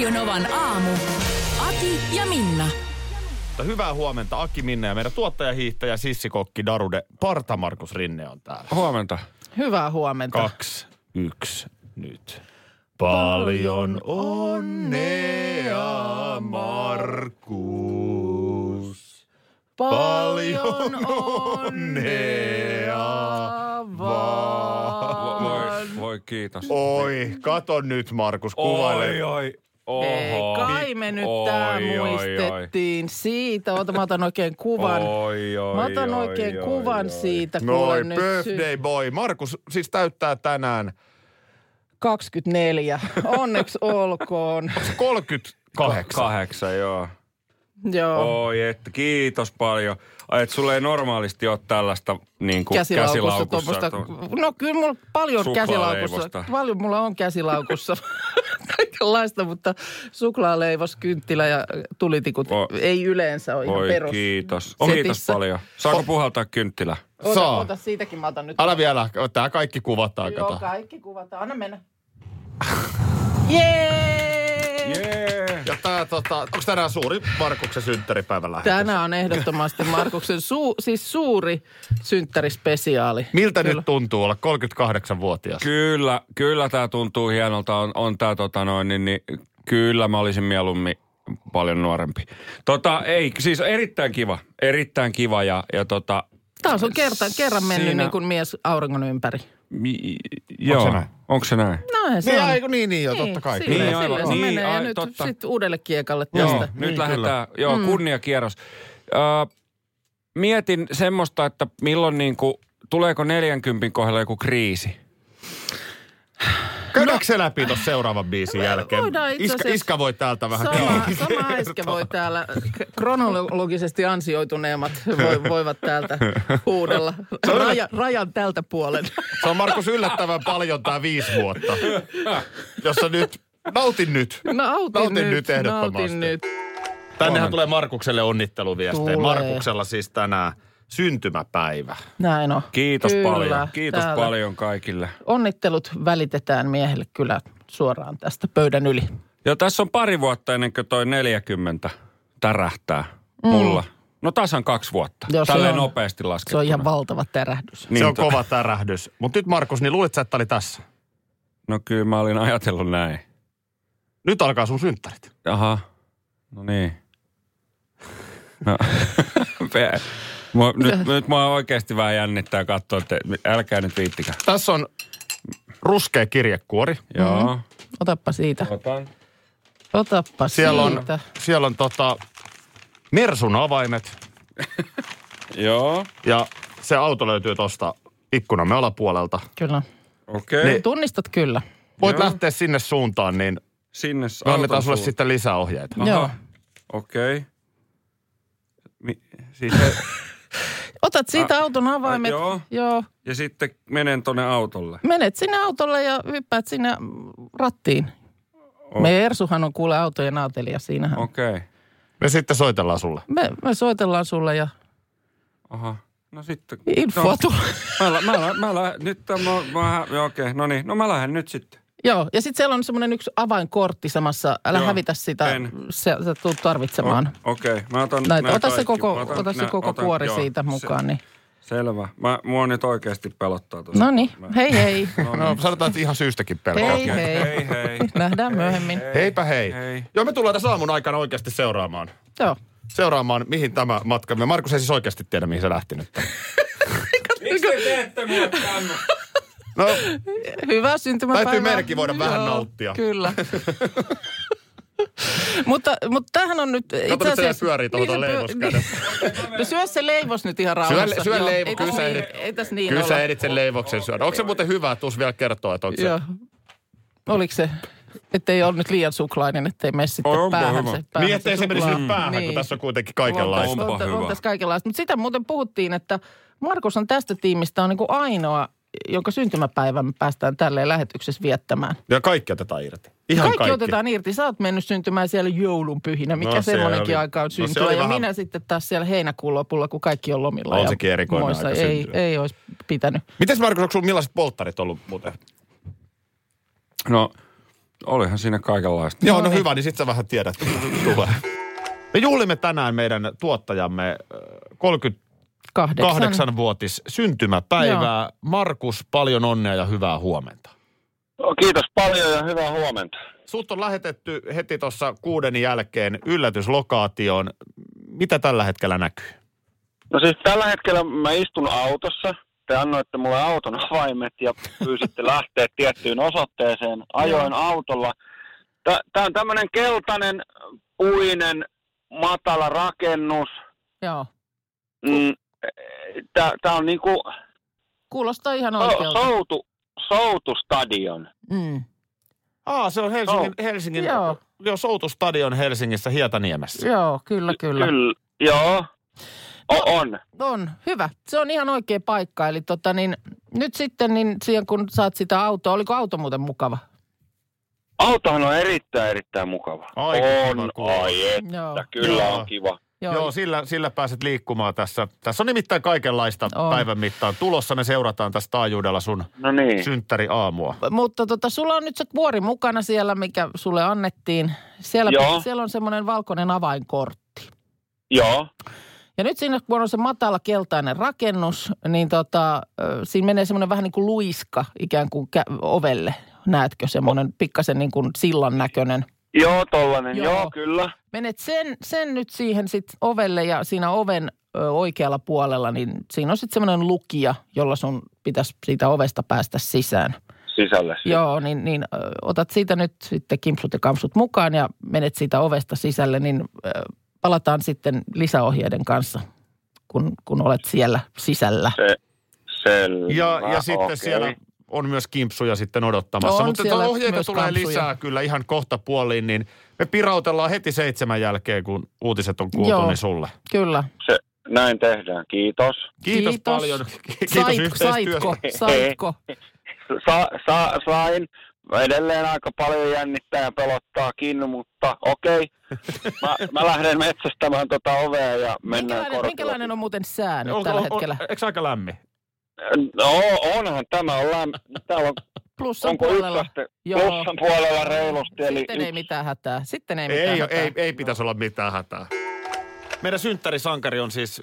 Radionovan aamu. Ati ja Minna. Mutta hyvää huomenta Aki Minne ja meidän tuottajahiihtäjä Sissikokki Darude Parta Markus Rinne on täällä. Huomenta. Hyvää huomenta. Kaksi, yksi, nyt. Paljon onnea, Markus. Paljon onnea vaan. Voi, voi kiitos. Oi, kato nyt Markus, kuvaile. Oi, oi. Ei, Oho. kai me nyt Oi, tää oi, oi. muistettiin siitä. Ota, mä otan oikein kuvan. Oi, oi, Mä otan oi, oikein oi, kuvan oi. siitä. Noi, kuule nyt birthday boy. Markus siis täyttää tänään 24. Onneksi olkoon. 38. Kahdeksan, joo. Joo. Oi, että kiitos paljon. Ai, et sulle ei normaalisti ole tällaista niin kuin käsilaukussa käsilaukussa. tuommoista. No kyllä mulla paljon käsilaukussa. Paljon mulla on käsilaukussa. Kaikenlaista, mutta suklaaleivos, kynttilä ja tulitikut Oi. ei yleensä ole ihan Oi, perus. kiitos. On kiitos paljon. Saako puhaltaa kynttilä? Ota, Saa. ota siitäkin mä otan nyt. Älä vielä, tää kaikki kuvataan, Joo, kato. kaikki kuvataan. Anna mennä. Jee! Jee. Ja tää tota, onko tänään suuri Markuksen synttäripäivä lähetys? Tänään on ehdottomasti Markuksen suu, siis suuri synttärispesiaali. Miltä Kyllä. nyt tuntuu olla 38-vuotias? Kyllä, kyllä tämä tuntuu hienolta. On, on tämä tota noin, niin, niin, kyllä mä olisin mieluummin paljon nuorempi. Tota, ei, siis erittäin kiva. Erittäin kiva ja, ja tota, Taas on kerta, kerran mennyt Siinä- niin kuin mies auringon ympäri. mi, joo. se näin? Onko se näin? No se Niin, on. aiku, niin, niin, joo, totta kai. Niin, niin, aivan. silleen se Niin, menee. Ja ai, nyt totta. sitten uudelle kiekalle Joo, tästä. nyt niin, lähdetään, joo, mm. kunniakierros. Öö, mietin semmoista, että milloin niin kuin, tuleeko 40 kohdalla joku kriisi? Käydäänkö se läpi tuossa seuraavan biisin jälkeen? voidaan itse Iska, iska voi täältä vähän Sama, sama äsken voi täällä, kronologisesti ansioituneemmat voi, voivat täältä huudella Raja, rajan tältä puolen. Se on Markus yllättävän paljon tää viisi vuotta. Jossa nyt, nautin nyt. Nautin, Nautin nyt, nyt ehdottomasti. Nautin nyt. Tännehän tulee Markukselle onnitteluviestejä. Tulee. Markuksella siis tänään syntymäpäivä. Näin on. Kiitos Kyllä, paljon. Kiitos täällä. paljon kaikille. Onnittelut välitetään miehelle kyllä suoraan tästä pöydän yli. Ja tässä on pari vuotta ennen kuin toi 40 tärähtää mulla. No tasan kaksi vuotta. Joo, se Tälleen on- nopeasti Se laskettuna. on ihan valtava tärähdys. Niin, se on to- kova tärähdys. Mutta nyt Markus, niin luulit sä, että tää oli tässä? No kyllä mä olin ajatellut näin. Nyt alkaa sun synttärit. Aha, no niin. No, mua, nyt, nyt mua oikeasti vähän jännittää katsoa, että älkää nyt viittikää. Tässä on ruskea kirjekuori. Joo, Otappa siitä. otan. Otappa Siellä on, siitä. siellä on tota, Mersun avaimet Joo, ja se auto löytyy tuosta ikkunamme alapuolelta. Kyllä. okei. Okay. Niin. Tunnistat kyllä. Voit Joo. lähteä sinne suuntaan, niin Sinne me annetaan sulle sitten lisää ohjeita. Aha, Joo. okei. Okay. Mi- siis se, Otat siitä Ah, auton avaimet. ah, joo. joo. ja sitten menen tonne autolle. Menet sinne autolle ja hyppäät sinne rattiin. O- Me Ersuhan on kuule autojen aatelija siinähän. Okei, okay. Me sitten soitellaan sulle. Me, me soitellaan sulle ja aha. No sitten. infoa no, tulee. mä, mä, mä, lä- nyt mä, mä, joo, okei, okay. no niin, no mä lähden nyt sitten. Joo, ja sitten siellä on semmoinen yksi avainkortti samassa. Älä Joo, hävitä sitä, en. se, sä tulet tarvitsemaan. Okei, okay. mä otan Näitä, ota se koko, Mä otan ota se koko otan- kuori joo, siitä mukaan. Niin. Se, selvä. Mä, mua nyt oikeasti pelottaa tuossa. No niin, Mä- hei hei. No sanotaan, että ihan syystäkin pelkää. Hei hei. Hei, hei. Nähdään myöhemmin. Heipä hei. Hei. Joo, me tullaan tässä aamun aikana oikeasti seuraamaan. Joo. Seuraamaan, mihin tämä matka... Me Markus ei siis oikeasti tiedä, mihin se lähti nyt. Miksi te teette mua tänne? No, Hyvää syntymäpäivää. Täytyy meidänkin voida vähän nauttia. Kyllä. mutta, mutta tämähän on nyt Kato nyt se pyörii se pyö- leivos kädessä. No syö se leivos nyt ihan syö, rauhassa. syö Joo, leivo, ei kyllä sä niin, ehdit, ei tässä niin kyllä olla. sä ehdit sen leivoksen syödä. Onko se muuten hyvä, tuus vielä kertoa, että onko se... Joo. Oliko se? Ettei ole nyt liian suklainen, ettei mene sitten Onpa päähän hyvä. se, päähän Niin, ettei se menisi suklaa. nyt päähän, kun Niin. tässä on kuitenkin kaikenlaista. Onpa on, hyvä. on tässä kaikenlaista. Mutta sitä muuten puhuttiin, että Markus on tästä tiimistä on niin kuin ainoa, jonka syntymäpäivän me päästään tälleen lähetyksessä viettämään. Ja kaikki otetaan irti. Ihan kaikki, kaikki. otetaan irti. Sä oot mennyt syntymään siellä joulunpyhinä, mikä No, no, se semmoinenkin oli- aika on no, syntyä. oli ja vähän- minä sitten taas siellä heinäkuun lopulla, kun kaikki on lomilla. On ja sekin erikoinen muissa. aika ei, syntyä. ei olisi pitänyt. Mites Markus, onko sulla millaiset polttarit ollut muuten? No, olihan siinä kaikenlaista. Joo, no, niin. hyvä, niin sit sä vähän tiedät, mitä tulee. Me juhlimme tänään meidän tuottajamme äh, Kahdeksan. 38-vuotis syntymäpäivää. Markus, paljon onnea ja hyvää huomenta. No, kiitos paljon ja hyvää huomenta. Sut on lähetetty heti tuossa kuuden jälkeen yllätyslokaatioon. Mitä tällä hetkellä näkyy? No siis tällä hetkellä mä istun autossa. Te annoitte mulle auton avaimet ja pyysitte lähteä tiettyyn osoitteeseen. Ajoin autolla. Tämä on tämmöinen keltainen, puinen, matala rakennus. Joo. Mm, Tämä on niinku Kuulostaa ihan oikealta. soutu, soutustadion. Mm. Aa, se on Helsingin, Helsingin Joo. joo, Soutustadion Helsingissä Hietaniemessä. Joo, kyllä, kyllä. Kyllä, joo. O, on. On, hyvä. Se on ihan oikea paikka. Eli tota niin, nyt sitten niin siihen kun saat sitä autoa, oliko auto muuten mukava? Autohan on erittäin, erittäin mukava. Aika kiva on, ai että, Joo. kyllä Joo. on kiva. Joo, Joo, sillä, sillä pääset liikkumaan tässä. Tässä on nimittäin kaikenlaista On. päivän mittaan. Tulossa ne seurataan tästä taajuudella sun No niin. synttäri aamua. Mutta tota, sulla on nyt se kuori mukana siellä, mikä sulle annettiin. Siellä, Joo. siellä on semmoinen valkoinen avainkortti. Joo. Ja nyt siinä, kun on se matala keltainen rakennus, niin tota, siinä menee semmoinen vähän niin kuin luiska ikään kuin kä- ovelle. Näetkö semmoinen pikkasen niin kuin sillan näköinen? Joo, tollanen. Joo. Joo, kyllä. Menet sen, sen nyt siihen sit ovelle ja siinä oven ö, oikealla puolella, niin siinä on sitten semmoinen lukija, jolla sun pitäisi siitä ovesta päästä sisään. Sisälle. sitten. Joo, niin, niin ö, otat siitä nyt sitten kimpsut ja kampsut mukaan ja menet siitä ovesta sisälle, niin ö, palataan sitten lisäohjeiden kanssa, kun, kun olet siellä sisällä. Se, selvä. Ja, ja sitten okei. siellä on myös kimpsuja sitten odottamassa. On Mutta ohjeita myös tulee kampsuja. lisää kyllä ihan kohta puoliin, niin me pirautellaan heti seitsemän jälkeen, kun uutiset on kuultu, Joo. niin sulle. Kyllä. Se, näin tehdään. Kiitos. Kiitos, Kiitos. paljon. Kiitos Sait, saitko, saitko? Sa, sa, sain. Edelleen aika paljon jännittää ja pelottaakin, mutta okei. Mä, mä lähden metsästämään tota ovea ja mennään Minkälainen, kortilla. minkälainen on muuten sää nyt Onko- tällä on- hetkellä? Eikö aika lämmin? No, onhan tämä. Ollaan, täällä on, Plussan onko puolella. ykköstä Joo. plussan puolella reilusti. Eli Sitten ei yksi. mitään hätää. Sitten ei mitään Ei, hätää. ei, ei pitäisi olla mitään hätää. Meidän synttärisankari on siis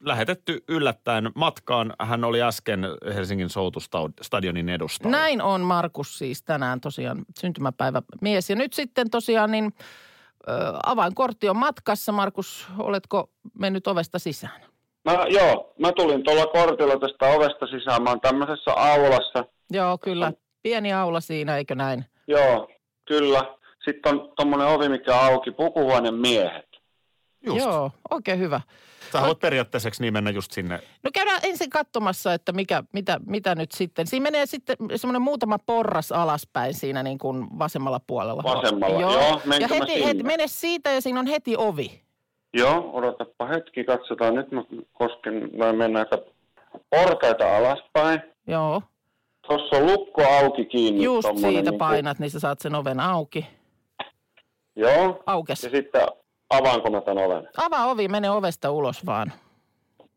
lähetetty yllättäen matkaan. Hän oli äsken Helsingin Soutustadionin edustalla. Näin on Markus siis tänään tosiaan syntymäpäivä mies. Ja nyt sitten tosiaan niin ö, avainkortti on matkassa. Markus, oletko mennyt ovesta sisään? Mä, joo, mä tulin tuolla kortilla tästä ovesta sisään. Mä oon tämmöisessä aulassa. Joo, kyllä. Pieni aula siinä, eikö näin? Joo, kyllä. Sitten on tommonen ovi, mikä auki. Pukuhuoneen miehet. Just. Joo, oikein hyvä. Sä voit periaatteessa niin mennä just sinne. No käydään ensin katsomassa, että mikä, mitä, mitä nyt sitten. Siinä menee sitten semmoinen muutama porras alaspäin siinä niin kuin vasemmalla puolella. Vasemmalla, joo. Ja Menkö mä heti, sinne? heti, mene siitä ja siinä on heti ovi. Joo, odotapa hetki. Katsotaan. Nyt mä kosken, mä menen näitä portaita alaspäin. Joo, Tuossa on lukko auki kiinni. just siitä niinku- painat, niin sä saat sen oven auki. Joo. Aukes. Ja sitten avaanko mä tän oven? Avaa ovi, mene ovesta ulos vaan.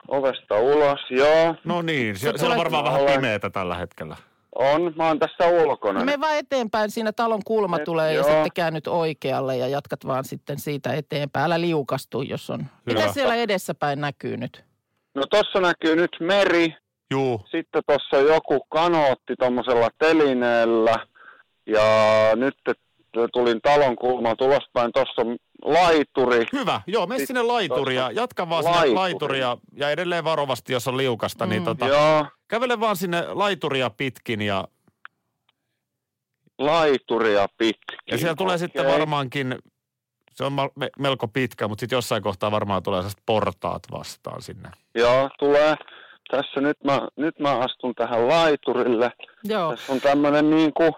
Ovesta ulos, joo. No niin, siellä, siellä on varmaan vähän pimeätä tällä hetkellä. On, mä oon tässä ulkona. Me vaan eteenpäin, siinä talon kulma Et, tulee ja joo. sitten käännyt oikealle ja jatkat vaan sitten siitä eteenpäin. Älä liukastu, jos on. Mitä Hyvä. siellä edessäpäin näkyy nyt? No tossa näkyy nyt meri. Juu. Sitten tuossa joku kanootti tuommoisella telineellä. Ja nyt tulin talon kulmaan tulospäin. Tuossa on laituri. Hyvä. Joo, mene sinne laituria. Jatka vaan sinne Laituri. laituria. Ja edelleen varovasti, jos on liukasta, niin Mm. tota, Joo, kävele vaan sinne laituria pitkin ja, laituria pitkin. ja siellä tulee sitten Okei. varmaankin, se on melko pitkä, mutta sitten jossain kohtaa varmaan tulee sellaiset portaat vastaan sinne. Joo, tulee. Tässä nyt mä, nyt mä astun tähän laiturille. Joo, Tässä on tämmöinen niin kuin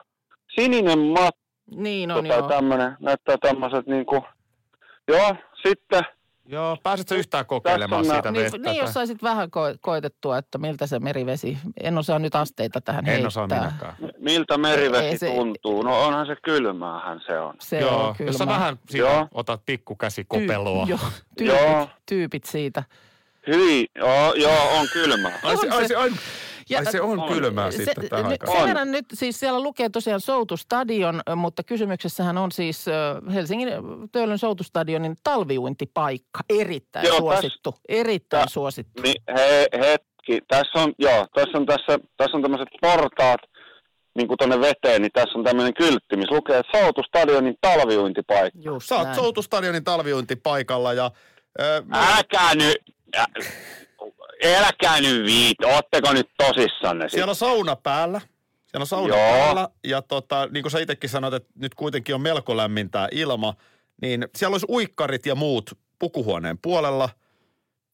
sininen matto Niin on tota, joo. tämmönen, näyttää tämmöiset niinku, joo, sitten Joo, pääsetkö yhtään kokeilemaan on siitä Niin, vettä? niin jos saisit vähän ko- koetettua, että miltä se merivesi, en osaa nyt asteita tähän En heittää. osaa minäkään. miltä merivesi Ei se- tuntuu. No onhan se kylmäähän se on. Se Joo, on kyllä. jos sä vähän siitä Joo. otat pikkukäsi kopeloa. Ty- joo, tyypit, Joo. tyypit siitä. Hyi, joo, joo, on kylmää. Ai se, On ai se- se, ai, Ja- ai se on on. kylmää Se, sitten tähän nyt, aikaan. sen verran nyt, siis siellä lukee tosiaan Soutustadion, mutta kysymyksessähän on siis Helsingin Töölön Soutustadionin talviuintipaikka. Erittäin Joo, suosittu, erittäin tä- suosittu. Niin, he, hetki, tässä on, joo, tässä on, tässä, tässä on tämmöiset portaat, niin kuin tuonne veteen, niin tässä on tämmöinen kyltti, missä lukee, että Soutustadionin talviuintipaikka. Just Sä oot. Soutustadionin talviuintipaikalla ja... Äh, Älkää nyt, älkää nyt viit, ootteko nyt tosissanne? Siellä on sauna päällä. Siellä on sauna Joo. päällä. Ja tota, niin kuin sä itsekin sanoit, että nyt kuitenkin on melko lämmintää ilma. Niin siellä olisi uikkarit ja muut pukuhuoneen puolella.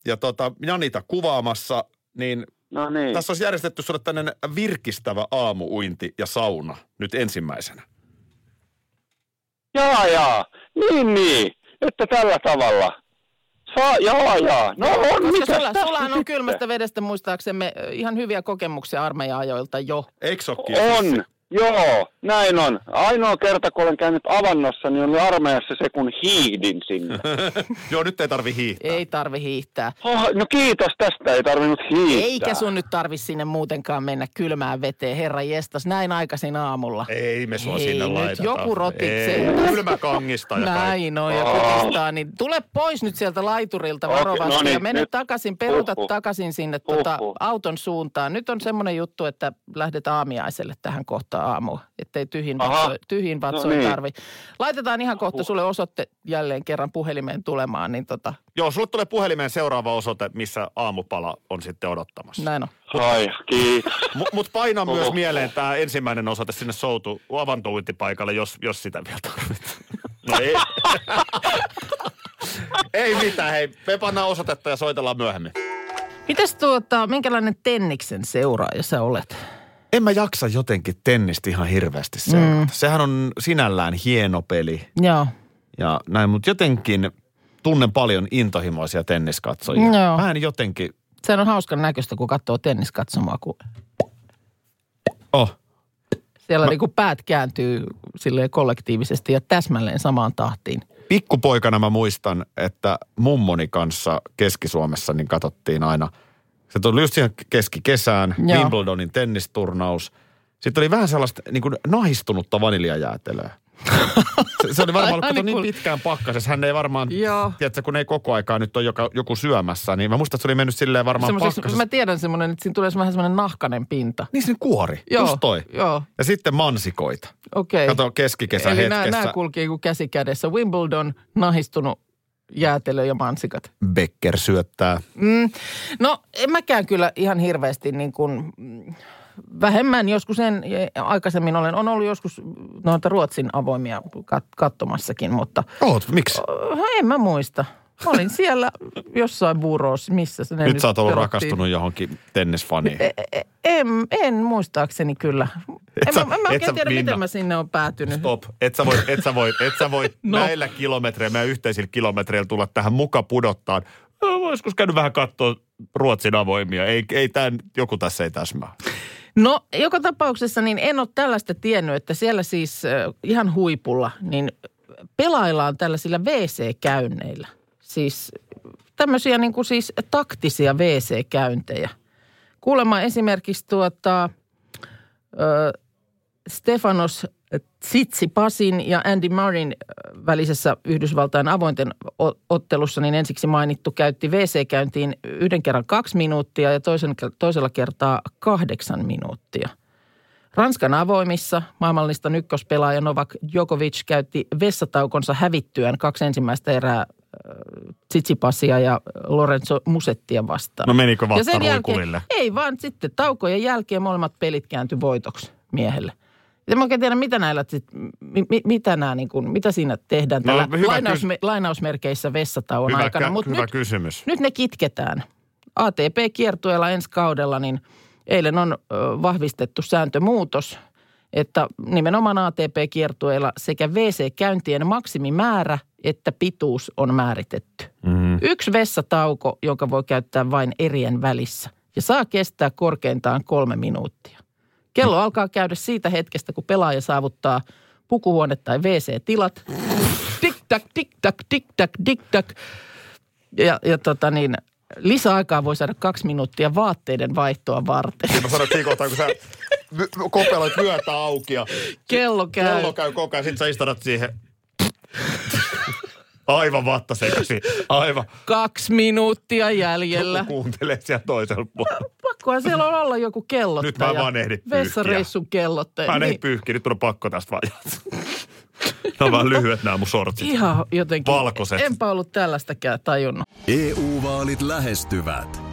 Ja tota, Janita kuvaamassa. Niin No niin. tässä olisi järjestetty sulle tämmöinen virkistävä aamuuinti ja sauna nyt ensimmäisenä. Jaa, jaa. Niin, niin. Että tällä tavalla. Saa, jaa, jaa. No on, Koska sulla, sullahan on kylmästä vedestä muistaaksemme ihan hyviä kokemuksia armeija-ajoilta jo. Eikö ole? On, joo, näin on. Ainoa kerta, kun olen käynyt avannossa, niin oli armeijassa se, kun hiihdin sinne. Joo, nyt ei tarvi hiihtää. Ei tarvi hiihtää. Oh, no kiitos tästä, ei tarvinnut hiihtää. Eikä sun nyt tarvi sinne muutenkaan mennä kylmään veteen, herra jestas, näin aikaisin aamulla. Ei me sua Ei sinne nyt, laiteta. joku rotit Ei, sen. Kylmäkangista ja kaikki. Näin on, ja kutistaa, niin tule pois nyt sieltä laiturilta Okei, varovasti no niin, ja mene nyt. takaisin, peruta Huhhuh. takaisin sinne tota, Huhhuh. auton suuntaan. Nyt on semmoinen juttu, että lähdet aamiaiselle tähän kohtaan aamua, ettei tyhjin, Aha. vatso, tyhjin vatsoin niin. tarvi. Laitetaan ihan kohta sulle osoitte jälleen kerran puhelimeen tulemaan, niin tota, Joo, sulle tulee puhelimeen seuraava osoite, missä aamupala on sitten odottamassa. näin on. Ai, kiitos. Mutta mut paina myös mieleen tämä ensimmäinen osoite sinne soutu avantouintipaikalle, jos, jos sitä vielä tarvitsee. No ei. ei mitään, hei. Me pannaan osoitetta ja soitellaan myöhemmin. Mites tuota, minkälainen tenniksen seuraaja sä olet? En mä jaksa jotenkin tennistä ihan hirveästi seurata. Mm. Sehän on sinällään hieno peli Joo. ja näin, mutta jotenkin tunnen paljon intohimoisia tenniskatsojia. Joo. Mä en jotenkin, Se on hauskan näköistä, kun katsoo tenniskatsomaa, kun oh, siellä niin kuin päät kääntyy silleen kollektiivisesti ja täsmälleen samaan tahtiin. pikkupoikana mä muistan, että mummoni kanssa Keski-Suomessa niin katsottiin aina. Se tuli just siihen keskikesään, Joo. Wimbledonin tennisturnaus. Sitten oli vähän sellaista niin kuin nahistunutta vaniljajäätelöä. Se, se oli varmaan ollut niin niin pitkään pakkasessa. Hän ei varmaan, Joo. tiedätkö, kun ei koko aikaa nyt ole joka, joku syömässä, niin mä muistan, että se oli mennyt silleen varmaan pakkasessa. mä tiedän semmoinen, että siinä tulee vähän semmoinen nahkanen pinta. Niin se kuori, Joo, just toi. Joo, Ja sitten mansikoita. okei. Kato keskikesän Eli nämä, hetkessä nämä kulkee kuin käsi kädessä. Wimbledon, nahistunut jäätelö ja mansikat. Becker syöttää. Mm, no en mäkään kyllä ihan hirveästi niin kuin, mm, vähemmän joskus en, aikaisemmin olen, on ollut joskus noita Ruotsin avoimia kat, kattomassakin, mutta Oot, miksi? en mä muista. Mä olin siellä jossain buurossa, missä se ne Nyt sä oot ollut perottiin. rakastunut johonkin tennisfaniin. E- e- En, en muistaakseni kyllä. En, sä- mä, mä en et oikein sä, tiedä, Minna. miten mä sinne on päätynyt. Stop. Et sä voi, et sä voi, et sä voi No. näillä kilometreillä, meidän yhteisillä kilometreillä tulla tähän muka pudottaa. No, joskus käynyt vähän katsoa Ruotsin avoimia. Ei, ei tämän, joku tässä ei täsmää. No, joka tapauksessa niin en ole tällaista tiennyt, että siellä siis äh, ihan huipulla, niin pelaillaan tällaisilla WC-käynneillä. Siis tämmöisiä niin kuin siis taktisia WC-käyntejä. Kuulemma esimerkiksi tuota, ö, Stefanos Tsitsipasin ja Andy Murrayn välisessä Yhdysvaltain avointen ottelussa, niin ensiksi mainittu käytti WC-käyntiin yhden kerran kaksi minuuttia ja toisen, toisella kertaa kahdeksan minuuttia. Ranskan avoimissa maailmanlistan ykköspelaaja Novak Djokovic käytti vessataukonsa hävittyään kaksi ensimmäistä erää Tsitsipasia ja Lorenzo Musettia vastaan. No menikö Ja sen jälkeen, ei vaan sitten taukojen jälkeen molemmat pelit kääntyi voitoksi miehelle. Ja mä oikein tiedä, mitä näillä, sit, mi, mi, mitä, nämä, niin kuin, mitä siinä tehdään No, tällä lainausme, lainausmerkeissä vessatauon Hyvä, aikana. Mutta hyvä nyt, kysymys. nyt ne kitketään. ATP-kiertueella ensi kaudella, niin eilen on ö, vahvistettu sääntömuutos, että nimenomaan ATP-kiertueilla sekä WC-käyntien maksimimäärä että pituus on määritetty. Mm. Yksi vessatauko, jonka voi käyttää vain erien välissä ja saa kestää korkeintaan kolme minuuttia. Kello alkaa käydä siitä hetkestä, kun pelaaja saavuttaa pukuhuone tai WC-tilat. Tik-tak, tik-tak, tik-tak, tik-tak. Ja, ja tota niin, lisäaikaa voi saada kaksi minuuttia vaatteiden vaihtoa varten. Mä sanoin siinä kohtaa, kun sä kopeloit vyötä auki ja Kello käy. kello käy koko ajan, sit sä istutat siihen. Aivan vattaseksi. Aivan. Kaksi minuuttia jäljellä. Joku kuuntelee siellä toisella puolella. Pakkohan siellä on olla joku kellottaja. Nyt mä vaan ehdin pyyhkiä. Vessareissun kellottaja. Mä en Niin, niin. pyyhki, nyt on pakko tästä vaan Ne on vähän lyhyet nämä mun sortsit. ihan jotenkin. Valkoiset. Enpä ollut tällaistäkään tajunnut. EU-vaalit lähestyvät.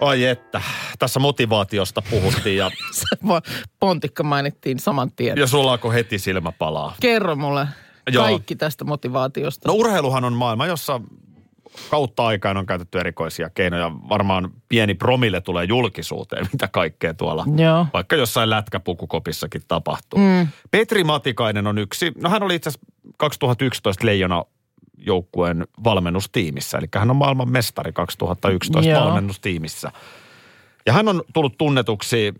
Ai että, tässä motivaatiosta puhuttiin ja, Pontikka mainittiin saman tien. ja sulla alkoi heti silmä palaa. Kerro mulle Joo. kaikki tästä motivaatiosta. No urheiluhan on maailma, jossa kautta aikaan on käytetty erikoisia keinoja. Varmaan pieni promille tulee julkisuuteen, mitä kaikkea tuolla Joo. vaikka jossain lätkäpukukopissakin tapahtuu. Mm. Petri Matikainen on yksi, no hän oli itse asiassa 2011 Leijona joukkueen valmennustiimissä, eli hän on maailman mestari 2011 Joo. valmennustiimissä. Ja hän on tullut tunnetuksi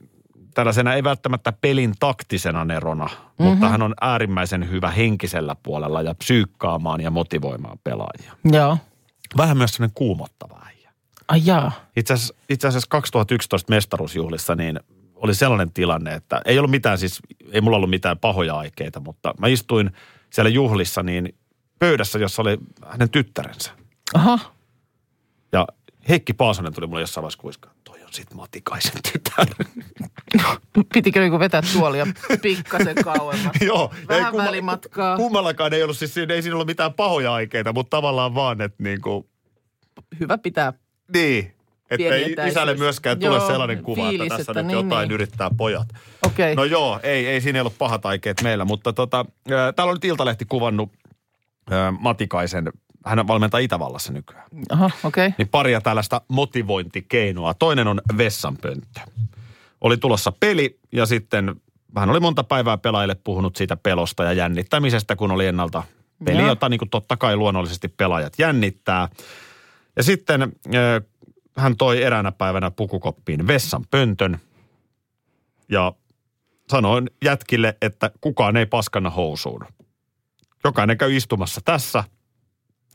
tällaisena ei välttämättä pelin taktisena nerona, mm-hmm. mutta hän on äärimmäisen hyvä henkisellä puolella ja psyykkaamaan ja motivoimaan pelaajia. Joo. Vähän myös sellainen kuumottava äijä. Ai jaa. Itse asiassa, itse asiassa 2011 mestaruusjuhlissa niin oli sellainen tilanne, että ei ollut mitään siis, ei mulla ollut mitään pahoja aikeita, mutta mä istuin siellä juhlissa niin pöydässä, jossa oli hänen tyttärensä. Aha. Ja Heikki Paasonen tuli mulle jossain vaiheessa kuiskaan, toi on sit Matikaisen tytär. Pitikö niinku vetää tuolia pikkasen kauemmas? Joo. Vähän kumma- välimatkaa. Kummallakaan ei ollut siis, siinä- ei siinä ollut mitään pahoja aikeita, mutta tavallaan vaan, että niin kuin, Hyvä pitää. niin. Että ei isälle myöskään tule Joo, sellainen kuva, fiilis, että tässä että nyt niin, jotain niin. yrittää pojat. Okei. No joo, ei, ei siinä ei ollut pahat aikeet meillä, mutta tota, ää, täällä on nyt Iltalehti kuvannut Matikaisen, hän valmentaa Itävallassa nykyään. Aha, okei. Okay. Niin paria tällaista motivointikeinoa. Toinen on vessanpönttö. Oli tulossa peli ja sitten hän oli monta päivää pelaajille puhunut siitä pelosta ja jännittämisestä, kun oli ennalta peli, Joo. jota niin kuin totta kai luonnollisesti pelaajat jännittää. Ja sitten äh, hän toi eräänä päivänä pukukoppiin vessanpöntön ja sanoin jätkille, että kukaan ei paskana housuun. Jokainen käy istumassa tässä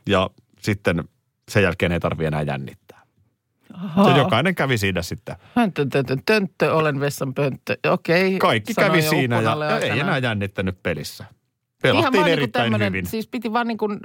ja sitten sen jälkeen ei tarvitse enää jännittää. Ja jokainen kävi siinä sitten. Hönttö, tönttö, tönttö, olen vessan pönttö. Okei. Kaikki kävi siinä ja, ei enää jännittänyt pelissä. Ihan Pelattiin vaan niinku erittäin tämmönen- hyvin. Siis piti vaan niin kuin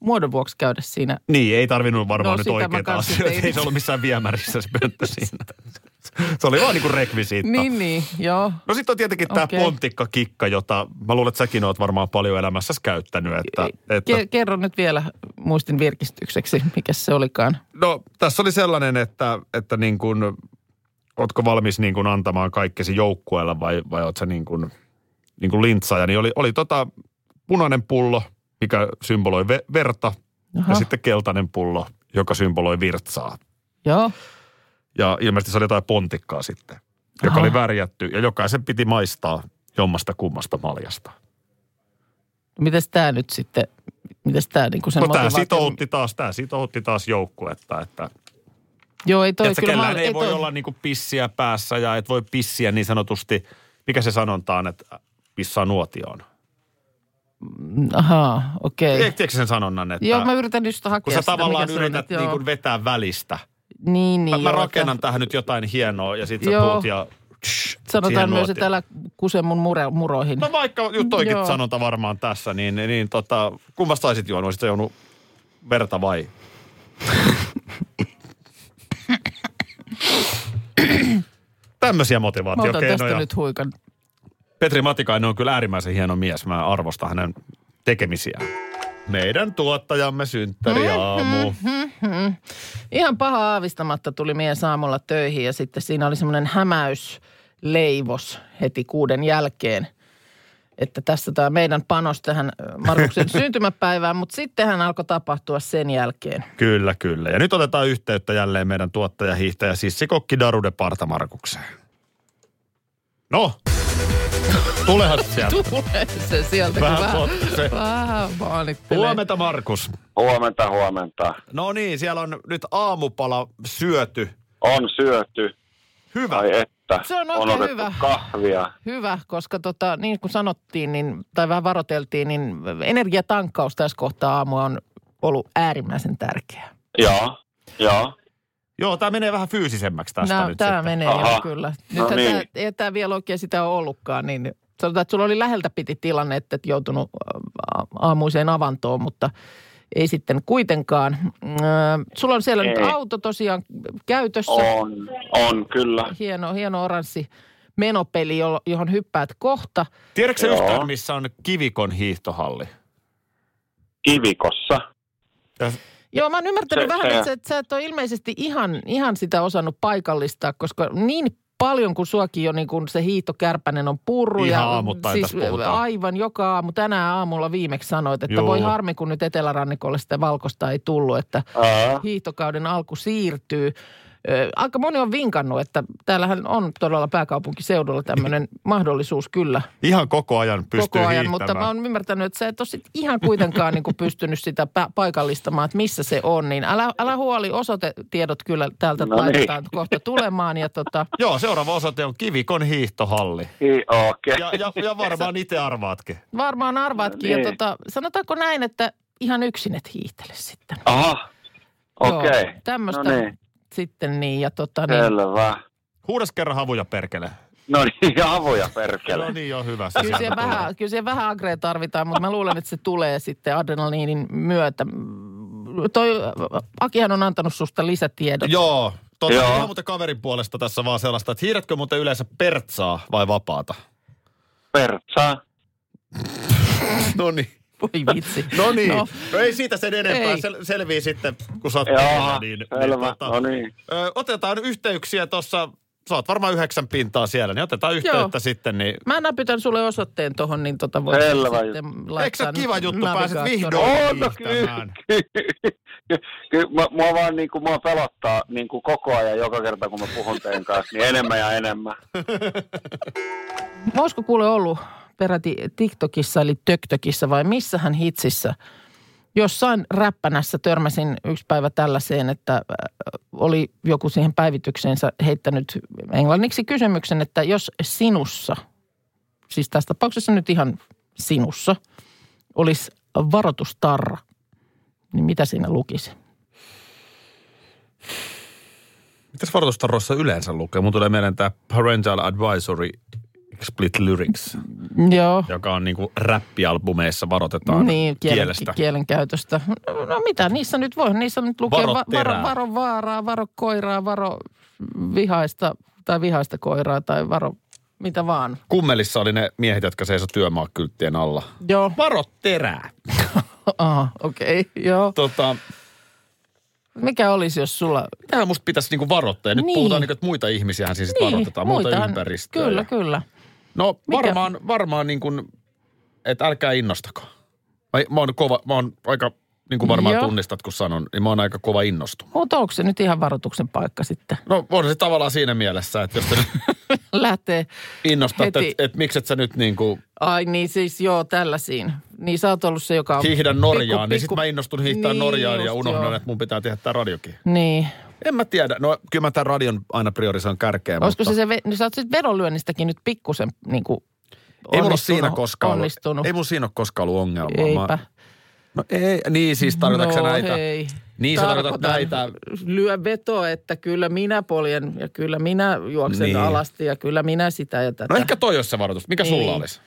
muodon vuoksi käydä siinä. Niin, ei tarvinnut varmaan No, nyt oikeita asioita. Ei se ollut missään viemärissä se pönttö siinä. Se oli vaan niin kuin rekvisiitta. Niin, niin, joo. No sitten on tietenkin tämä Okei. pontikkakikka, jota mä luulen, että säkin oot varmaan paljon elämässäsi käyttänyt. Että, että, Ke- kerro nyt vielä muistin virkistykseksi, mikä se olikaan. no tässä oli sellainen, että, että niin kuin, ootko valmis niin kuin antamaan kaikkesi joukkueella vai, vai oot sä niin kuin, niin kuin lintsaaja. Niin oli, oli tota punainen pullo, mikä symboloi ve- verta Aha. ja sitten keltainen pullo, joka symboloi virtsaa. Joo, Ja ilmeisesti se oli jotain pontikkaa sitten. joka Aha. oli värjätty ja jokaisen piti maistaa jommasta kummasta maljasta. Mites tämä nyt sitten, mites tämä niinku sen No tämä motivaatio- sitoutti taas, tämä sitoutti taas joukkuetta, että Joo, ei toi Tiedätkö, kyllä... kellään mä- ei, voi toi- olla niinku pissiä päässä ja et voi pissiä niin sanotusti, mikä se sanonta on, että pissaa nuotioon. Ahaa, okei. Okay. Tiedätkö sen sanonnan, että Joo, mä yritän just hakea kun sä sitä, tavallaan mikä se on, yrität että joo. niin kuin vetää välistä. Niin, niin. Mä, mä rakennan tähän nyt jotain hienoa ja sit sä Joo. tuut ja... Tsh, Sanotaan myös, että älä kuse mun mure, muroihin. No vaikka toikin Joo. sanonta varmaan tässä, niin, niin tota, kummasta saisit juonut? Olisit juonut verta vai? Tämmöisiä Mä otan tästä motivaatiokeinoja. nyt huikan. Petri Matikainen on kyllä äärimmäisen hieno mies. Mä arvostan hänen tekemisiään. Meidän tuottajamme synttäriaamu. Mm-hmm. Ihan paha aavistamatta tuli mies aamulla töihin ja sitten siinä oli semmoinen hämäysleivos heti kuuden jälkeen. Että tässä tämä meidän panos tähän ö, Markuksen syntymäpäivään, mutta sitten hän alkoi tapahtua sen jälkeen. Kyllä, kyllä. Ja nyt otetaan yhteyttä jälleen meidän tuottajahiihtäjä Sissi Kokki Darude Partamarkukseen. No, tulehan sieltä. Tulee se sieltä, Vähän kun vähän, se- vähän. Huomenta Markus. Huomenta, huomenta. No niin, siellä on nyt aamupala syöty. On syöty. Hyvä. Ai että. Se on on oikein otettu hyvä. kahvia. Hyvä, koska tota, niin kuin sanottiin, niin, tai vähän varoteltiin, niin energiatankkaus tässä kohtaa aamua on ollut äärimmäisen tärkeää. Joo, joo. Joo, tämä menee vähän fyysisemmäksi tästä Nää, nyt tämä sitten. menee Aha. jo kyllä. No Nyt niin. tämä, ei tämä vielä oikein sitä ole ollutkaan, niin sanotaan, että sulla oli läheltä piti tilanne, että et joutunut aamuiseen avantoon, mutta ei sitten kuitenkaan. Sulla on siellä nyt Ei. auto tosiaan käytössä. On, on kyllä. Hieno, hieno oranssi menopeli, jo- johon hyppäät kohta. Tiedätkö sä Joo. yhtään, missä on Kivikon hiihtohalli? Kivikossa. Ja Joo, mä oon ymmärtänyt Se- vähän, se- että sä, että sä et ole ilmeisesti ihan, ihan sitä osannut paikallistaa, koska niin paljon kuin suakin jo niin kuin se hiihtokärpänen on purru. Ihan ja aamuttain puhutaan. Aivan joka aamu. Tänään aamulla viimeksi sanoit, että Joo. voi harmi, kun nyt Etelärannikolle sitä valkosta ei tullut, että Ää, hiihtokauden alku siirtyy. Aika moni on vinkannut, että täällähän on todella pääkaupunkiseudulla tämmöinen mahdollisuus kyllä ihan koko ajan pystyy koko ajan, hiihtämään. mutta mä oon ymmärtänyt, että sä et ole sit ihan kuitenkaan niin kuin pystynyt sitä pä- paikallistamaan, että missä se on. Niin älä, älä huoli, osoitetiedot kyllä täältä No niin. laitetaan kohta tulemaan. Ja tota, Joo, seuraava osoite on Kivikon hiihtohalli. hi- Okei. Ja, ja, ja varmaan itse arvaatkin. varmaan arvaatkin. No Ja niin. tota, sanotaanko näin, että ihan yksin et hiihtele sitten. Aha. Okei. Joo, tämmöistä No niin. Sitten niin. Ja tota, niin, Selvä. Huudas kerran havuja perkele. No niin, avoja perkele. No niin, on hyvä. Se Kyllä tulee. vähän, kyllä siellä vähän agrea tarvitaan, mutta mä luulen, että se tulee sitten adrenaliinin myötä. Toi Akihan on antanut susta lisätiedot. Joo. Tota, Joo. ihan muuten kaverin puolesta tässä vaan sellaista, että hiirätkö muuten yleensä pertsaa vai vapaata? Pertsaa. No niin. Voi vitsi. No niin. No, No, no ei siitä sen enempää. Ei. Sel- selvii sitten, kun sä oot Joo, niin, selvä. tota, No niin. ö, otetaan yhteyksiä tuossa, sä oot varmaan yhdeksän pintaa siellä, niin otetaan yhteyttä Joo. sitten. Niin, Mä näpytän sulle osoitteen tohon, niin tota voit Selvä sitten laittaa Eikö se ole kiva juttu, pääset vihdoin On, no hiihtämään? kyllä. Kyllä, mua, mua vaan niin kuin, mua pelottaa niin kuin koko ajan joka kerta, kun mä puhun teidän kanssa, niin enemmän ja enemmän. Olisiko kuule ollut peräti TikTokissa eli TökTökissä vai missähän hitsissä? Jossain räppänässä törmäsin yksi päivä tällaiseen, että äh, oli joku siihen päivitykseensä heittänyt englanniksi kysymyksen, että jos sinussa, siis tässä tapauksessa nyt ihan sinussa, olisi varoitustarra, niin mitä siinä lukisi? Mitäs varoitustarroissa yleensä lukee? Mun tulee mieleen tämä Parental Advisory Split Lyrics, Joo. joka on niinku räppialbumeissa varoitetaan niin, kielen, kielestä. kielen käytöstä. No, no mitä, niissä nyt voi, niissä nyt lukee Varo varo, varo vaaraa, varo koiraa, varo vihaista tai vihaista koiraa tai varo mitä vaan. Kummelissa oli ne miehet, jotka seisoi työmaakylttien alla. Joo, Varo terää. Aha, okei, okay, joo. Tota, Mikä olisi, jos sulla... mitähän musta pitäisi niinku varoittaa? Ja nyt Niin. puhutaan niinku, että muita ihmisiähän siis niin, varoitetaan, muuta muitahan- ympäristöä. Kyllä, ja- kyllä. No Mikä? varmaan, varmaan niin kuin, että älkää innostako. Mä, mä, oon kova, mä oon aika niin kuin varmaan Joo. tunnistat, kun sanon, niin mä oon aika kova innostumaan. Mutta onko se nyt ihan varoituksen paikka sitten? No on se tavallaan siinä mielessä, että jos nyt Lähtee. innostat, että et, et, miksi et sä nyt niin kuin Ai niin siis joo, tällaisiin. Niin sä oot ollut se, joka on... hiihdä Norjaan, pikku- niin sit pikku- mä innostun hiihtää Niin, Norjaan ja unohdan, joo. että mun pitää tehdä tää radiokin. Niin. En mä tiedä. No kyllä mä tämän radion aina priorisoin kärkeen, Olisiko mutta se se, niin sä oot sit vedonlyönnistäkin nyt pikkusen niin kuin ei mulla ole siinä onnistunut- koskaan ollut, onnistunut. ei mun siinä ole koskaan ollut ongelmaa. Eipä. Mä, no ei, niin siis tarkoitatko no, näitä? hei. Niin sä tarkoitat näitä, Lyö vetoa, että kyllä minä poljen ja kyllä minä juoksen Niin. alasti ja kyllä minä sitä ja tätä. no ehkä toi olisi se varoitus. Mikä sulla Niin. olisi?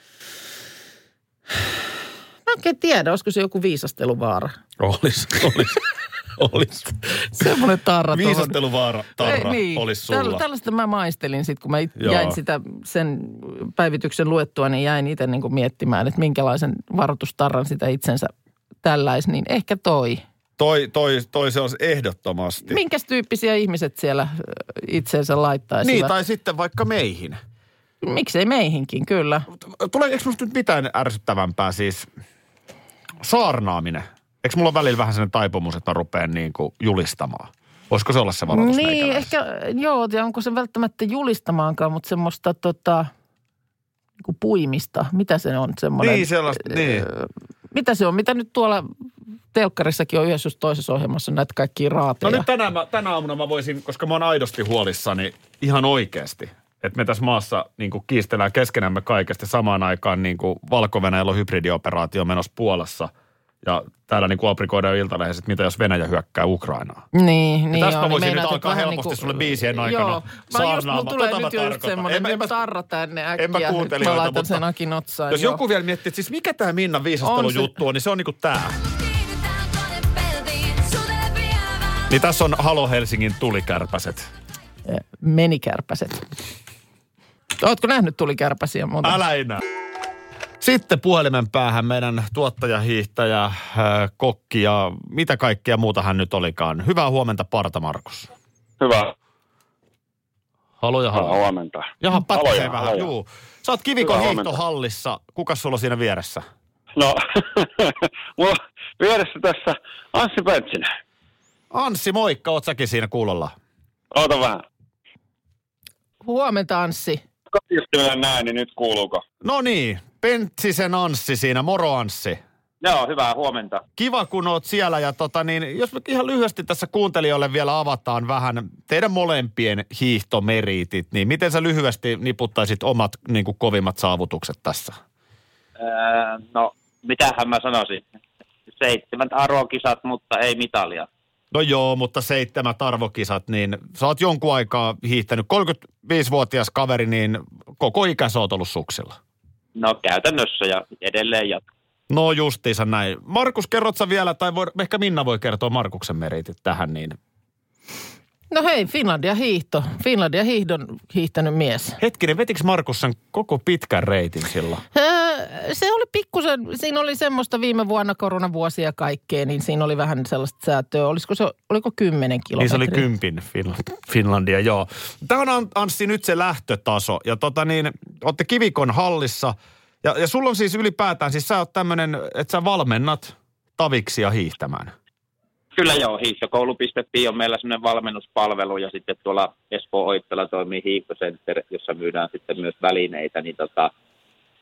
Mä oikein tiedä, olisiko se joku viisasteluvaara. Olisi, olisi, olisi. Semmoinen tarra. Viisasteluvaara, tarra, Ei, niin. olisi sulla. Tällä, tällaista mä maistelin sitten, kun mä it, jäin sitä sen päivityksen luettua, niin jäin itse niin miettimään, että minkälaisen varoitustarran sitä itsensä tälläis, niin ehkä toi. Toi, toi, toi se olisi ehdottomasti. Minkäs tyyppisiä ihmiset siellä ö, itseensä laittaisivat? Niin, tai sitten vaikka meihin. Miksei meihinkin, kyllä. Tulee, eikö nyt mitään ärsyttävämpää siis saarnaaminen? Eikö mulla välillä vähän sellainen taipumus, että mä rupean niin kuin julistamaan? Voisiko se olla se varoitus Niin, ehkä, joo, ja onko se välttämättä julistamaankaan, mutta semmoista tota, niin kuin puimista. Mitä se on semmoinen? Niin, sellaista, niin. Mitä se on? Mitä nyt tuolla telkkarissakin on yhdessä toisessa ohjelmassa näitä kaikkia No raateja? nyt tänä, mä, tänä aamuna mä voisin, koska mä oon aidosti huolissani ihan oikeasti, että me tässä maassa niin kuin kiistellään keskenämme kaikesta samaan aikaan niin kuin valko on hybridioperaatio menossa Puolassa ja täällä niin kuin aprikoidaan iltalehdessä, että mitä jos Venäjä hyökkää Ukrainaa. Niin, niin tästä mä joo, voisin niin nyt alkaa helposti niin kuin- sulle biisien aikana Joo, just, saarnaamaan. mulla tulee Tota nyt just semmoinen, En nyt tarra tänne äkkiä. En mä Nyt mä kuuntelijoita, laitan sen Akin otsaan. Jos joo. joku vielä miettii, että siis mikä tämä Minnan viisastelujuttu on, niin se on niinku tää. Niin tässä on Halo Helsingin tulikärpäset. Menikärpäset. Ootko nähnyt tulikärpäsiä muuta? Älä enää. Sitten puhelimen päähän meidän tuottajahiihtäjä, äh, kokki ja mitä kaikkea muuta hän nyt olikaan. Hyvää huomenta Parta Markus. Hyvä. Halo ja Hyvää huomenta. Jaha, pätkee Haloja, vähän. haloja. Juu. Sä oot Kivikon Hyvää hiihtohallissa. Kuka sulla on siinä vieressä? No, mulla vieressä tässä Anssi Pentsinen. Anssi, moikka. Oot säkin siinä kuulolla? Oota vähän. Huomenta Anssi. Kotiustimella näin, niin nyt kuuluuko? No niin, Pentsisen Anssi siinä. Moro Anssi. Joo, hyvää huomenta. Kiva, kun oot siellä. Ja tota niin, jos me ihan lyhyesti tässä kuuntelijoille vielä avataan vähän teidän molempien hiihtomeriitit, niin miten sä lyhyesti niputtaisit omat niin kuin kovimmat saavutukset tässä? Öö, no, mitähän mä sanoisin. Seitsemän arvokisat, mutta ei mitalia. No joo, mutta seitsemät arvokisat, niin sä oot jonkun aikaa hiihtänyt. 35-vuotias kaveri, niin koko ikä sä oot ollut suksilla. No käytännössä ja edelleen jatkuu. No justiinsa näin. Markus, kerrot vielä, tai voi, ehkä Minna voi kertoa Markuksen meriitit tähän, niin No hei, Finlandia hiihto. Finlandia hiihdon hiihtänyt mies. hetkinen, vetikö Markus sen koko pitkän reitin? Öö, se oli pikkusen, siinä oli semmoista viime vuonna koronavuosia ja kaikkea, niin siinä oli vähän sellaista säätöä. Olisiko se, oliko kymmenen Niin se kilometriä? oli kympin Finland, Finlandia, joo. Tämä on Anssi nyt se lähtötaso. Ja tota niin, olette Kivikon hallissa. Ja, ja sulla on siis ylipäätään, siis sä oot tämmönen, että sä valmennat taviksia hiihtämään. Kyllä joo, hiihtokoulu.fi on meillä sellainen valmennuspalvelu ja sitten tuolla Espoon Oittala toimii hiihtocenter, jossa myydään sitten myös välineitä, niin tota,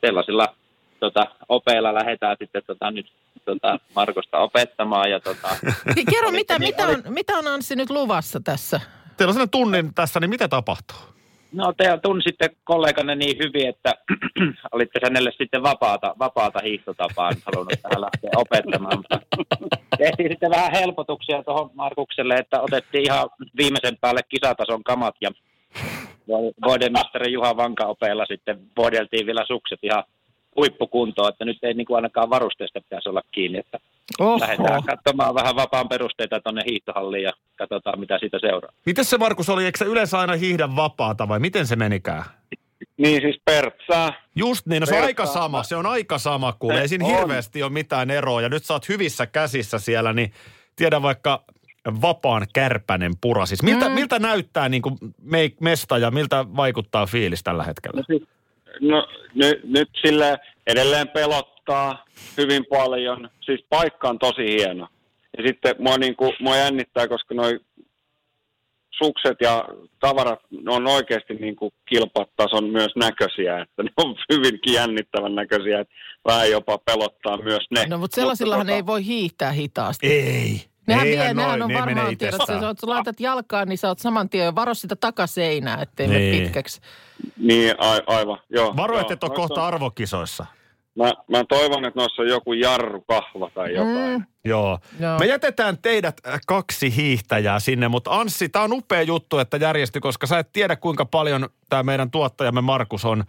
sellaisilla tota, opeilla lähdetään sitten tota, nyt tota, Markosta opettamaan ja tota, Niin Kerro, mitä, niin, mitä, oli- on, mitä on Anssi nyt luvassa tässä? Teillä on sellainen tunnin tässä, niin mitä tapahtuu? No te tunsitte kolleganne niin hyvin, että olitte hänelle sitten vapaata, vapaata hiihtotapaa nyt halunnut tähän lähteä opettamaan. Mutta Tehtiin sitten vähän helpotuksia tuohon Markukselle, että otettiin ihan viimeisen päälle kisatason kamat ja voidemestari Juha Vanka-opeilla sitten voideltiin vielä sukset ihan huippukuntoon, että nyt ei niin kuin ainakaan varusteista pitäisi olla kiinni, että Oho. lähdetään katsomaan vähän vapaan perusteita tuonne hiihtohalliin ja katsotaan mitä siitä seuraa. Miten se Markus oli, eikö sä yleensä aina hiihdä vapaata vai miten se menikään? Niin siis Pertsaa. Just niin, no se on aika sama, se on aika sama kuule. Ei siinä On. hirveästi ole mitään eroa ja nyt sä oot hyvissä käsissä siellä, niin tiedä vaikka vapaan kärpänen pura. Siis miltä, mm. miltä näyttää niin kuin me, mesta ja miltä vaikuttaa fiilis tällä hetkellä? No nyt, nyt sille edelleen pelottaa hyvin paljon. Siis paikka on tosi hieno. Ja sitten mua, niin kuin, mua jännittää, koska noi sukset ja tavarat ne on oikeasti niin kuin kilpatason myös näköisiä, että ne on hyvinkin jännittävän näköisiä, että vähän jopa pelottaa myös ne. No mutta sellaisillahan tota- ei voi hiihtää hitaasti. Ei. Nehän Eihän vie, nehän on ne menee varmaan, tiedät, itsestään. sä, sä laitat jalkaan, niin sä oot saman tien, varo sitä takaseinää, ettei mene Niin. pitkäksi. Niin, a, aivan, joo. Varo, joo. että et ole kohta on- arvokisoissa. Mä, mä toivon, että noissa on joku jarrukahva tai jotain. Mm, Joo. Joo. Me jätetään teidät äh, kaksi hiihtäjää sinne, mutta Anssi, tämä on upea juttu, että järjesti, koska sä et tiedä kuinka paljon tämä meidän tuottajamme Markus on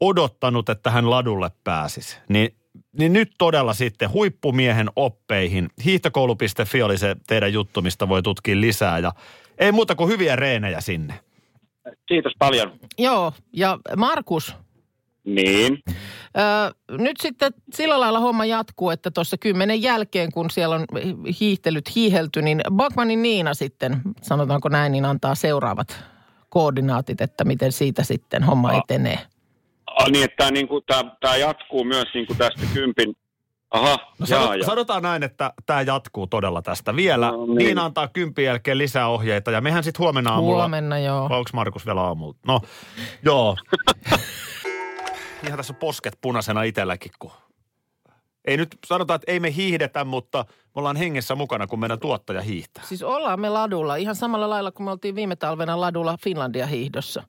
odottanut, että hän ladulle pääsisi. Niin, niin nyt todella sitten huippumiehen oppeihin. Hiihtokoulu.fi oli se teidän juttu, mistä voi tutkia lisää ja ei muuta kuin hyviä reenejä sinne. Kiitos paljon. Joo, ja Markus, Niin. Öö, nyt sitten sillä lailla homma jatkuu, että tuossa kymmenen jälkeen, kun siellä on hiihtelyt hiihelty, niin Bakmanin Niina sitten, sanotaanko näin, niin antaa seuraavat koordinaatit, että miten siitä sitten homma etenee. Niin, että tämä niinku, tää, tää jatkuu myös niinku tästä kympin. Aha, No jaa, sanot, jaa. sanotaan näin, että tämä jatkuu todella tästä vielä. No niin. niin. Niina antaa kympin jälkeen lisää ohjeita ja mehän sitten huomenna aamulla... Huomenna, joo. Vai onko Markus vielä aamulla? No, joo. Ihan tässä on posket punaisena itselläkin, kun... Ei nyt sanotaan, että ei me hiihdetä, mutta me ollaan hengessä mukana, kun meidän tuottaja hiihtää. Siis ollaan me ladulla ihan samalla lailla kuin me oltiin viime talvena ladulla Finlandia hiihdossa,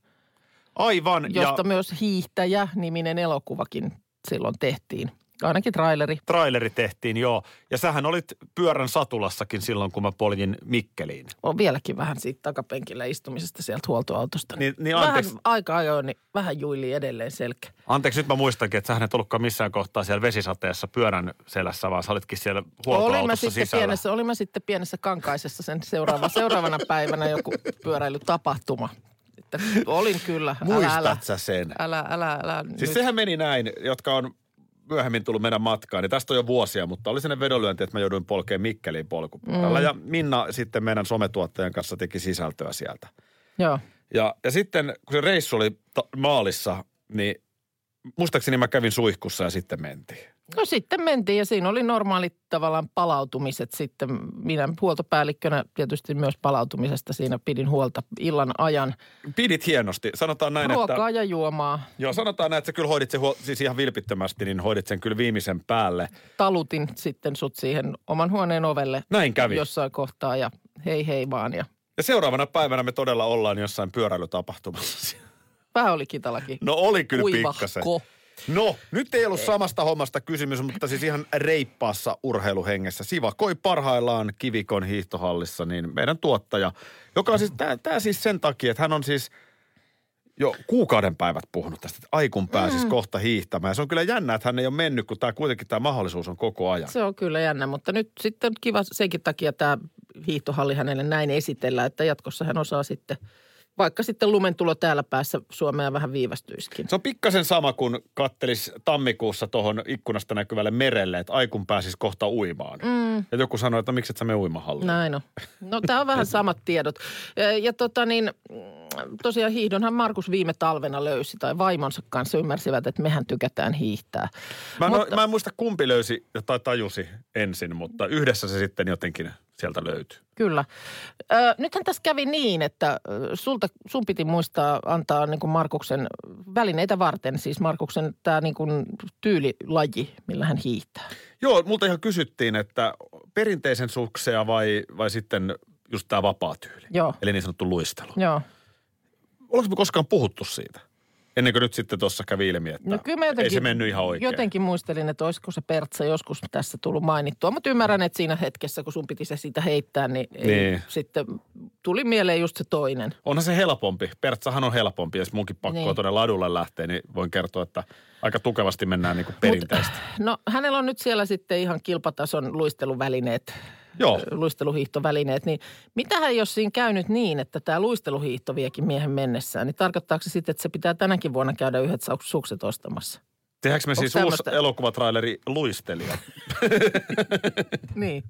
Aivan, josta ja myös Hiihtäjä-niminen elokuvakin silloin tehtiin. Ainakin traileri. traileri tehtiin, joo. Ja sähän olit pyörän satulassakin silloin, kun mä poljin Mikkeliin. On vieläkin vähän siitä takapenkillä istumisesta sieltä huoltoautosta. Niin- niin vähän anteeksi. aika ajoin, niin vähän juili edelleen selkä. Anteeksi, nyt mä muistankin, että sähän et ollutkaan missään kohtaa siellä vesisateessa pyörän selässä, vaan sä olitkin siellä Olin mä, huoltoautossa sitten sisällä. pienessä, olin mä sitten pienessä kankaisessa sen seuraava, seuraavana päivänä joku pyöräilytapahtuma. Että olin kyllä. Älä, älä, Muistat sä sen? älä, älä, älä Siis nyt. sehän meni näin, jotka on myöhemmin tullut meidän matkaan, niin tästä on jo vuosia, mutta oli sellainen vedonlyönti, että mä jouduin polkemaan Mikkeliin polkupyörällä. Mm. Ja Minna sitten meidän sometuottajan kanssa teki sisältöä sieltä. Joo. Ja, ja sitten kun se reissu oli ta- maalissa, niin muistaakseni mä kävin suihkussa ja sitten mentiin. No sitten mentiin ja siinä oli normaalit tavallaan palautumiset sitten. Minä huoltopäällikkönä tietysti myös palautumisesta siinä pidin huolta illan ajan. Pidit hienosti. Sanotaan näin, Ruokaa että... ja juomaa. Joo, sanotaan näin, että sä kyllä hoidit sen, huol- siis ihan vilpittömästi, niin hoidit sen kyllä viimeisen päälle. Talutin sitten sut siihen oman huoneen ovelle Näin kävi. jossain kohtaa ja hei hei vaan. Ja Ja seuraavana päivänä me todella ollaan jossain pyöräilytapahtumassa. vähän oli kitalakin. No oli kyllä Kuivahko. pikkasen. No, nyt ei ollut samasta hommasta kysymys, mutta siis ihan reippaassa urheiluhengessä. Siva Koi parhaillaan Kivikon hiihtohallissa, niin meidän tuottaja, joka on siis, tämä siis sen takia, että hän on siis jo kuukauden päivät puhunut tästä, että aikun pääsisi mm. kohta hiihtämään. Ja se on kyllä jännä, että hän ei ole mennyt, kun tämä kuitenkin tämä mahdollisuus on koko ajan. Se on kyllä jännä, mutta nyt sitten kiva senkin takia tämä hiihtohalli hänelle näin esitellä, että jatkossa hän osaa sitten, vaikka sitten lumentulo täällä päässä Suomea vähän viivästyisikin. Se on pikkasen sama kuin kattelis tammikuussa tuohon ikkunasta näkyvälle merelle, että aikun pääsisi kohta uimaan. Mm. Ja joku sanoi, että miksi et sä mene uimahalliin? Näin on. No tämä on vähän samat tiedot. Ja, ja tota niin, tosiaan hiihdonhan Markus viime talvena löysi tai vaimonsa kanssa ymmärsivät, että mehän tykätään hiihtää. Mä, en, mutta... mä en muista kumpi löysi tai tajusi ensin, mutta yhdessä se sitten jotenkin sieltä löytyy. Kyllä. Ö, nythän tässä kävi niin, että sulta, sun piti muistaa antaa niin kuin Markuksen välineitä varten, siis Markuksen tämä niin kuin tyylilaji, millä hän hiihtää. Joo, multa ihan kysyttiin, että perinteisen suksea vai, vai sitten just tämä vapaa tyyli. Joo. Eli niin sanottu luistelu. Joo. Ollaanko me koskaan puhuttu siitä? Ennen kuin nyt sitten tuossa kävi ilmi, että No kyllä mä jotenkin, ei se mennyt ihan oikein. Jotenkin muistelin, että olisiko se Pertsa joskus tässä tullut mainittua. Mutta ymmärrän, että siinä hetkessä, kun sun piti se siitä heittää, niin, ei, Niin. sitten tuli mieleen just se toinen. Onhan se helpompi. Pertsahan on helpompi. Jos munkin pakko Niin. tuonne ladulle lähteä, niin voin kertoa, että aika tukevasti mennään niin kuin perinteistä. No hänellä on nyt siellä sitten ihan kilpatason luisteluvälineet, Joo. luisteluhiihtovälineet. Niin mitähän jos siinä käy nyt niin, että tämä luisteluhiihto viekin miehen mennessään, niin tarkoittaako se sitten, että se pitää tänäkin vuonna käydä yhdet su- sukset ostamassa? Tehdäänkö me Onks siis tämmöstä? uusi elokuvatraileri Luistelija? Niin.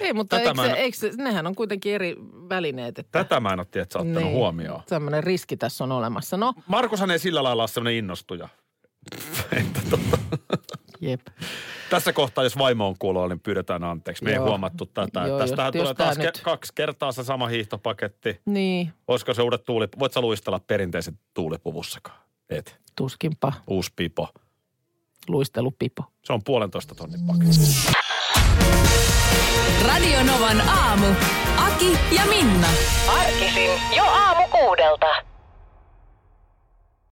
Ei, mutta Tätä eikö en- eikö nehän on kuitenkin eri välineet. Että, Tätä mä en ole sä ottanut niin. huomioon. Tämmöinen riski tässä on olemassa. No, Markushan ei sillä lailla ole semmoinen innostuja. että tota, Jep. Tässä kohtaa, jos vaimo on kuulolla, niin pyydetään anteeksi. Me Joo. ei huomattu tätä. Joo, Tästähän jos- tulee jos taas nyt- ke- kaksi kertaa se sama hiihtopaketti. Niin, Olisiko se uudet tuuli... Voit sä luistella perinteisen tuulipuvussakaan? Et. tuskinpa Uusi pipo. luistelupipo. Se on puolentoista tonnin paketti. Radio Novan aamu. Aki ja Minna. Arkisin jo aamu kuudelta.